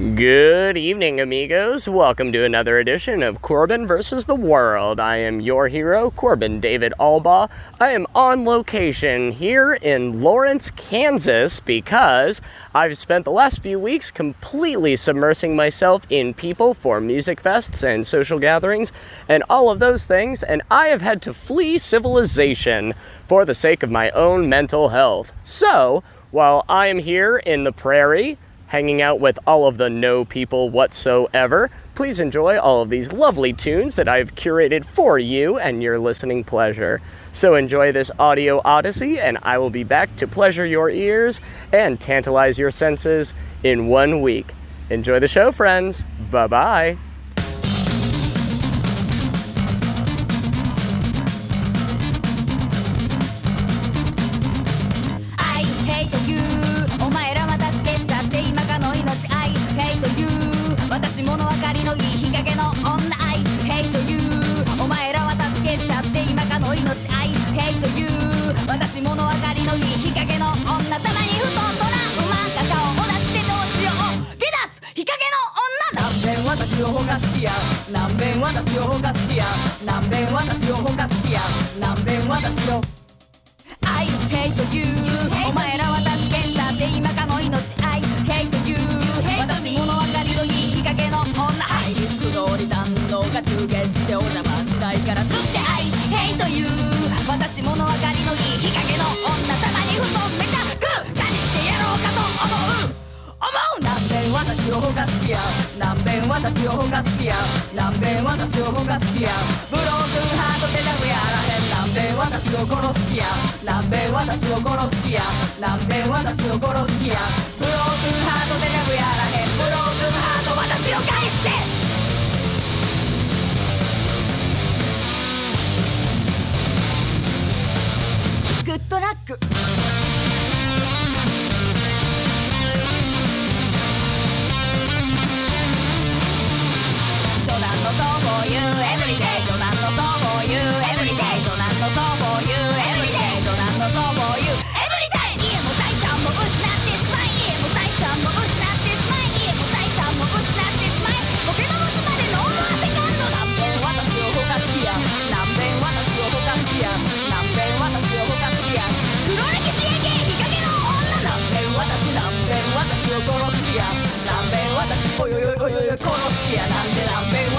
Good evening, amigos. Welcome to another edition of Corbin versus the World. I am your hero, Corbin David Albaugh. I am on location here in Lawrence, Kansas, because I've spent the last few weeks completely submersing myself in people for music fests and social gatherings and all of those things, and I have had to flee civilization for the sake of my own mental health. So, while I am here in the prairie, hanging out with all of the no people whatsoever. Please enjoy all of these lovely tunes that I've curated for you and your listening pleasure. So enjoy this audio odyssey, and I will be back to pleasure your ears and tantalize your senses in one week. Enjoy the show, friends. Bye bye. してお邪魔しないからつって I hate you 私物分かりのいい日陰の女たまにふとめちゃくちゃにしてやろうかと思う思う何遍私をほか好きや何遍私をほか好きや何遍私をほか好きやブロークンハートでなくやらへん何遍私を殺す気や何遍私を殺す気や何遍私を殺す気やブロークンハートでなくやらへんブロークンハート私を返してグッドラック。冗談のそういう。エブリデイおよよよよよこの好きやなんでなんべ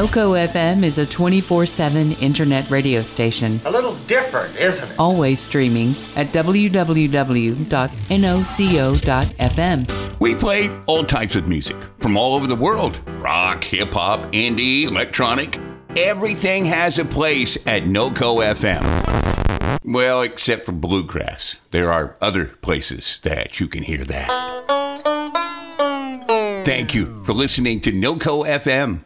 NOCO FM is a 24 7 internet radio station, A little different, isn't it? always streaming at www.noco.fm. We play all types of music from all over the world rock, hip hop, indie, electronic. Everything has a place at NoCo FM. Well, except for bluegrass. There are other places that you can hear that. Thank you for listening to NoCo FM.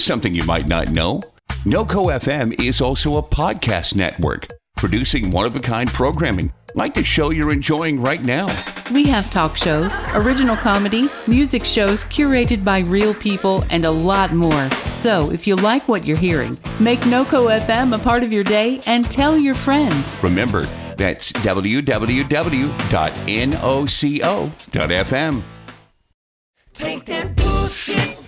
Here's something you might not know NoCo FM is also a podcast network, producing one of a kind programming like the show you're enjoying right now. We have talk shows, original comedy, music shows curated by real people, and a lot more. So, if you like what you're hearing, make NoCo FM a part of your day and tell your friends. Remember, that's www.noco.fm. Take that bullshit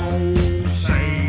don't say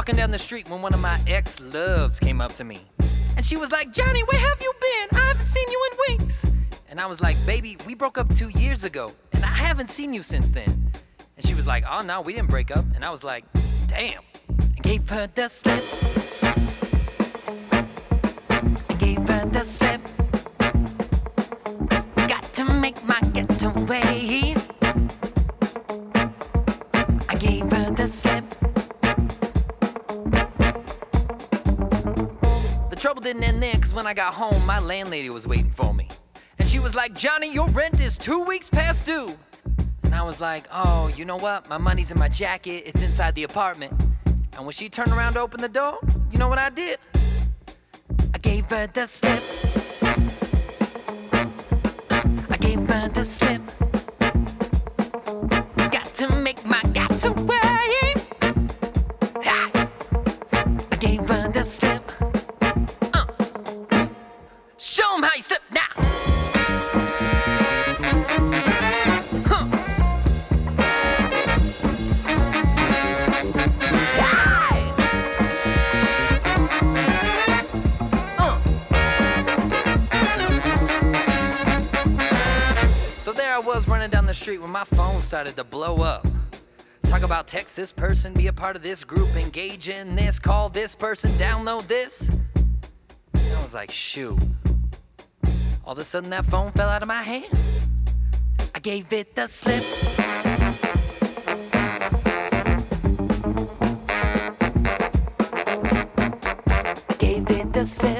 walking down the street when one of my ex loves came up to me. And she was like, Johnny, where have you been? I haven't seen you in weeks. And I was like, baby, we broke up two years ago, and I haven't seen you since then. And she was like, oh no, we didn't break up. And I was like, damn. I gave her the slip. I gave her the slip. Trouble didn't there, cause when I got home, my landlady was waiting for me. And she was like, Johnny, your rent is two weeks past due. And I was like, oh, you know what? My money's in my jacket, it's inside the apartment. And when she turned around to open the door, you know what I did? I gave her the slip. I gave her the slip. Started to blow up. Talk about text this person, be a part of this group, engage in this, call this person, download this. And I was like, shoot. All of a sudden that phone fell out of my hand. I gave it the slip. I gave it the slip.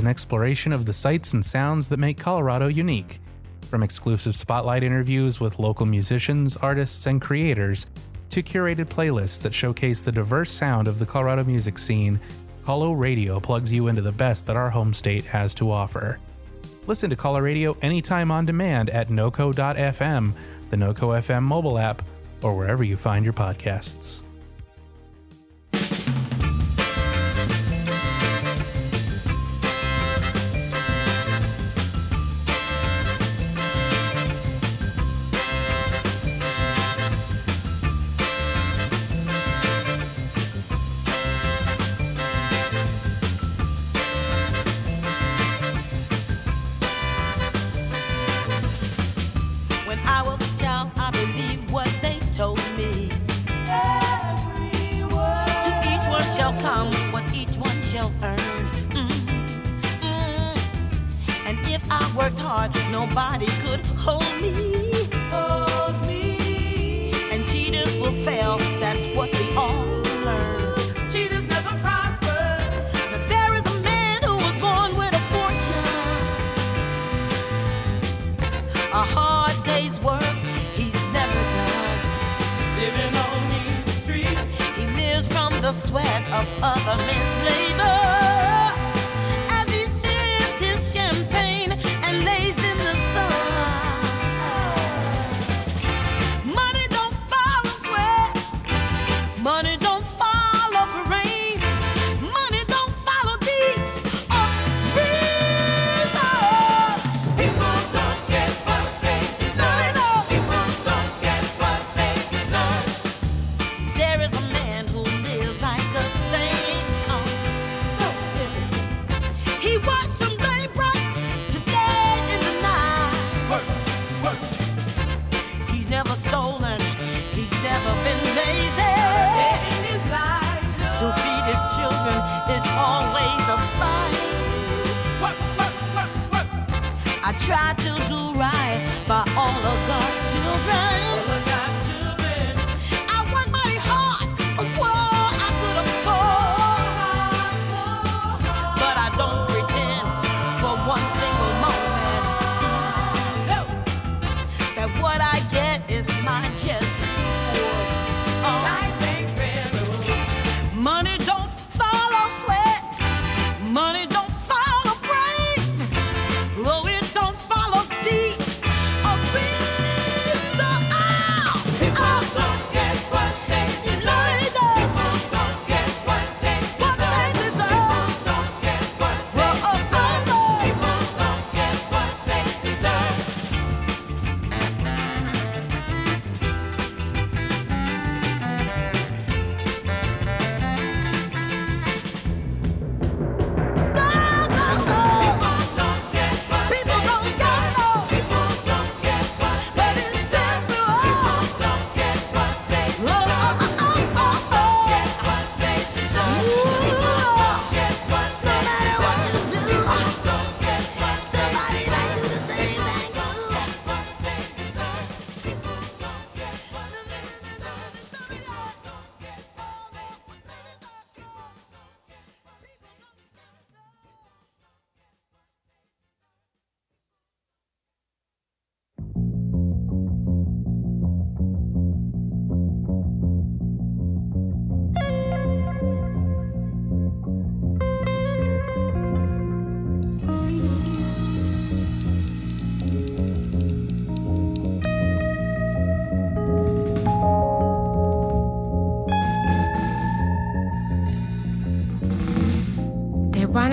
an exploration of the sights and sounds that make Colorado unique. From exclusive spotlight interviews with local musicians, artists, and creators, to curated playlists that showcase the diverse sound of the Colorado music scene, Colo Radio plugs you into the best that our home state has to offer. Listen to Colo Radio anytime on demand at noco.fm, the Noco FM mobile app, or wherever you find your podcasts.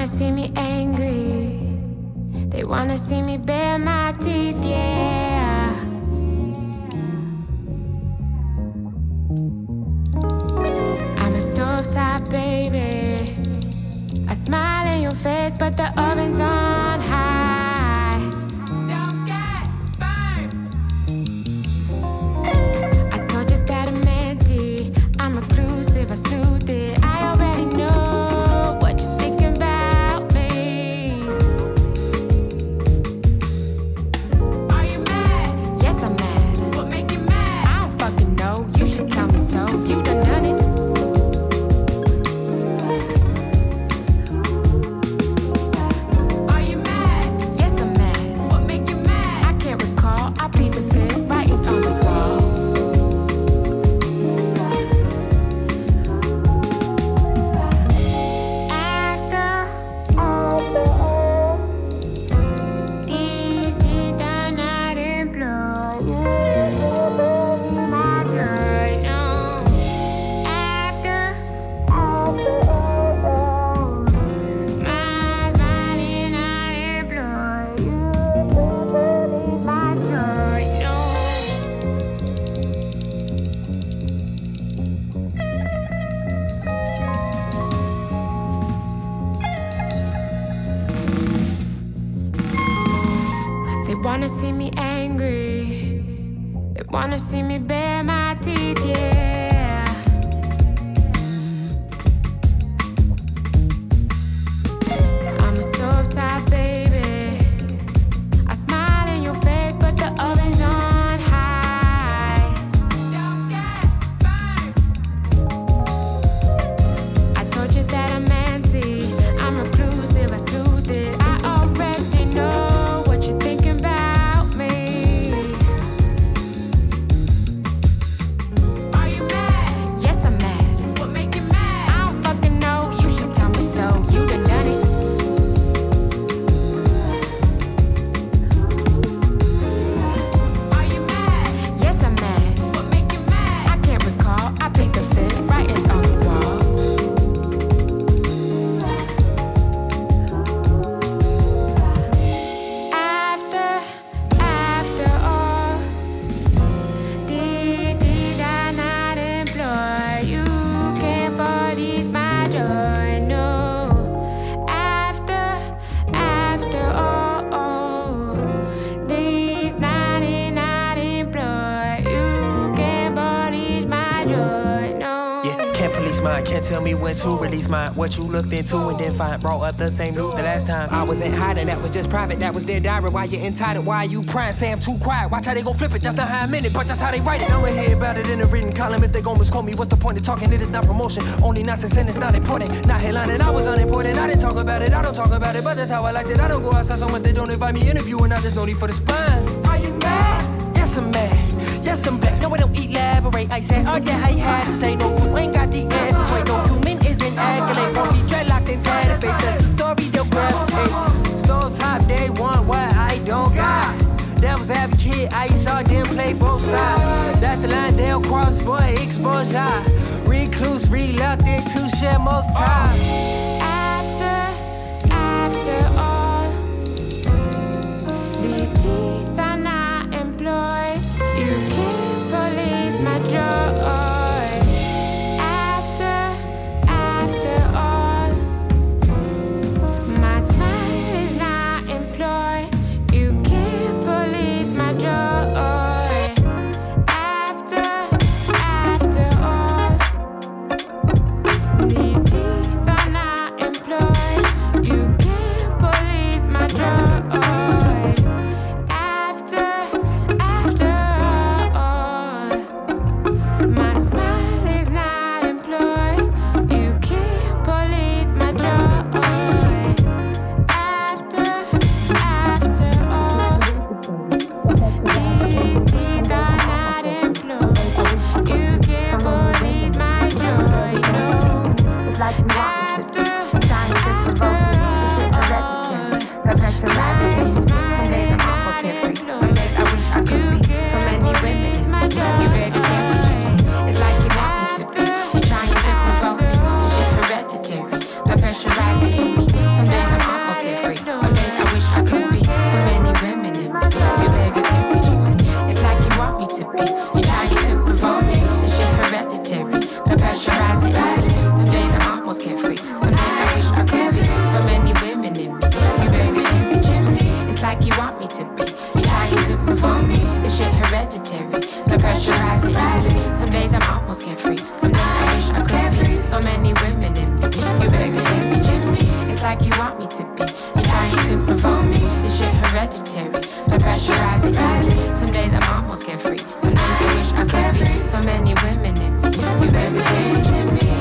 see me angry. They wanna see me bare my teeth. Wanna see me angry. They wanna see me bare my What you looked into and then find brought up the same loot the last time. I wasn't hiding, that was just private, that was their diary. Why you entitled? Why you crying? Say I'm too quiet. Watch how they gon' flip it. That's not how I meant it, but that's how they write it. I'ma hear about it in a written column. If they gon' misquote me, what's the point of talking? It is not promotion. Only nonsense and it's not important. Not headlining, I was unimportant. I didn't talk about it, I don't talk about it, but that's how I liked it. I don't go outside so much they don't invite me interviewing. I just no need for the spine. Are you mad? Yes, I'm mad. Yes, I'm black. No, I don't elaborate. I said, oh yeah, I had to say no. I saw them play both sides. That's the line they'll cross for exposure. Recluse, reluctant to share most time. Rising, rising. Some days I'm almost carefree. Some days I wish I could be. So many women in me. You beggars can't be choosy. It's like you want me to be. You're trying to perform me. This shit hereditary, the rising, rising. Some days I'm almost carefree. Some days I wish I could be. So many women in me. You beggars can't be choosy. Like you want me to be. You're trying to provoke me. This shit hereditary, the pressure rising, rising. Some days I'm almost carefree. Some days I wish I could be. So many women in me. You beggars can't be choosy.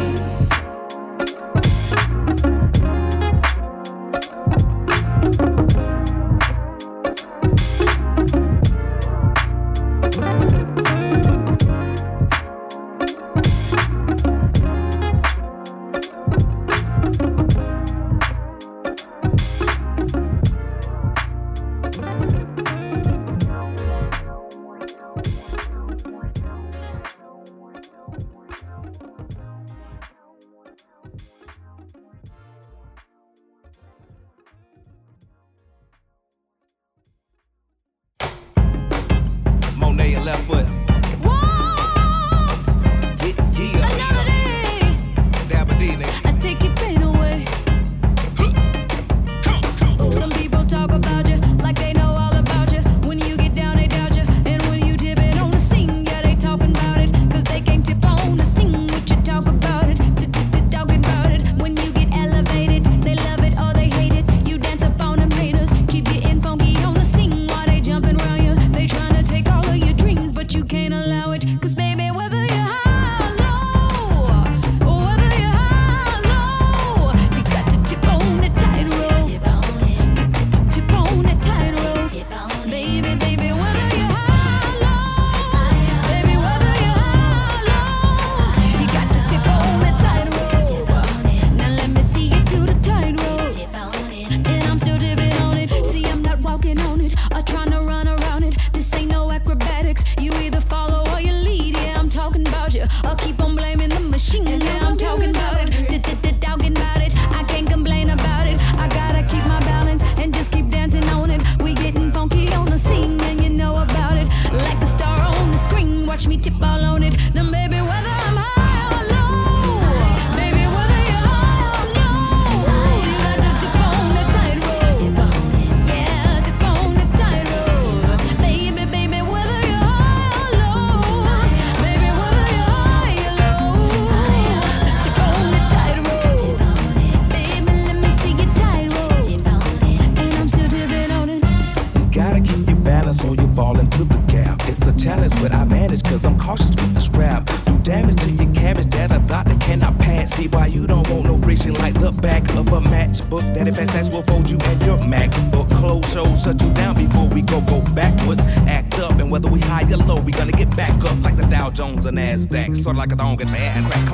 Sort of like a thong get your hand crack.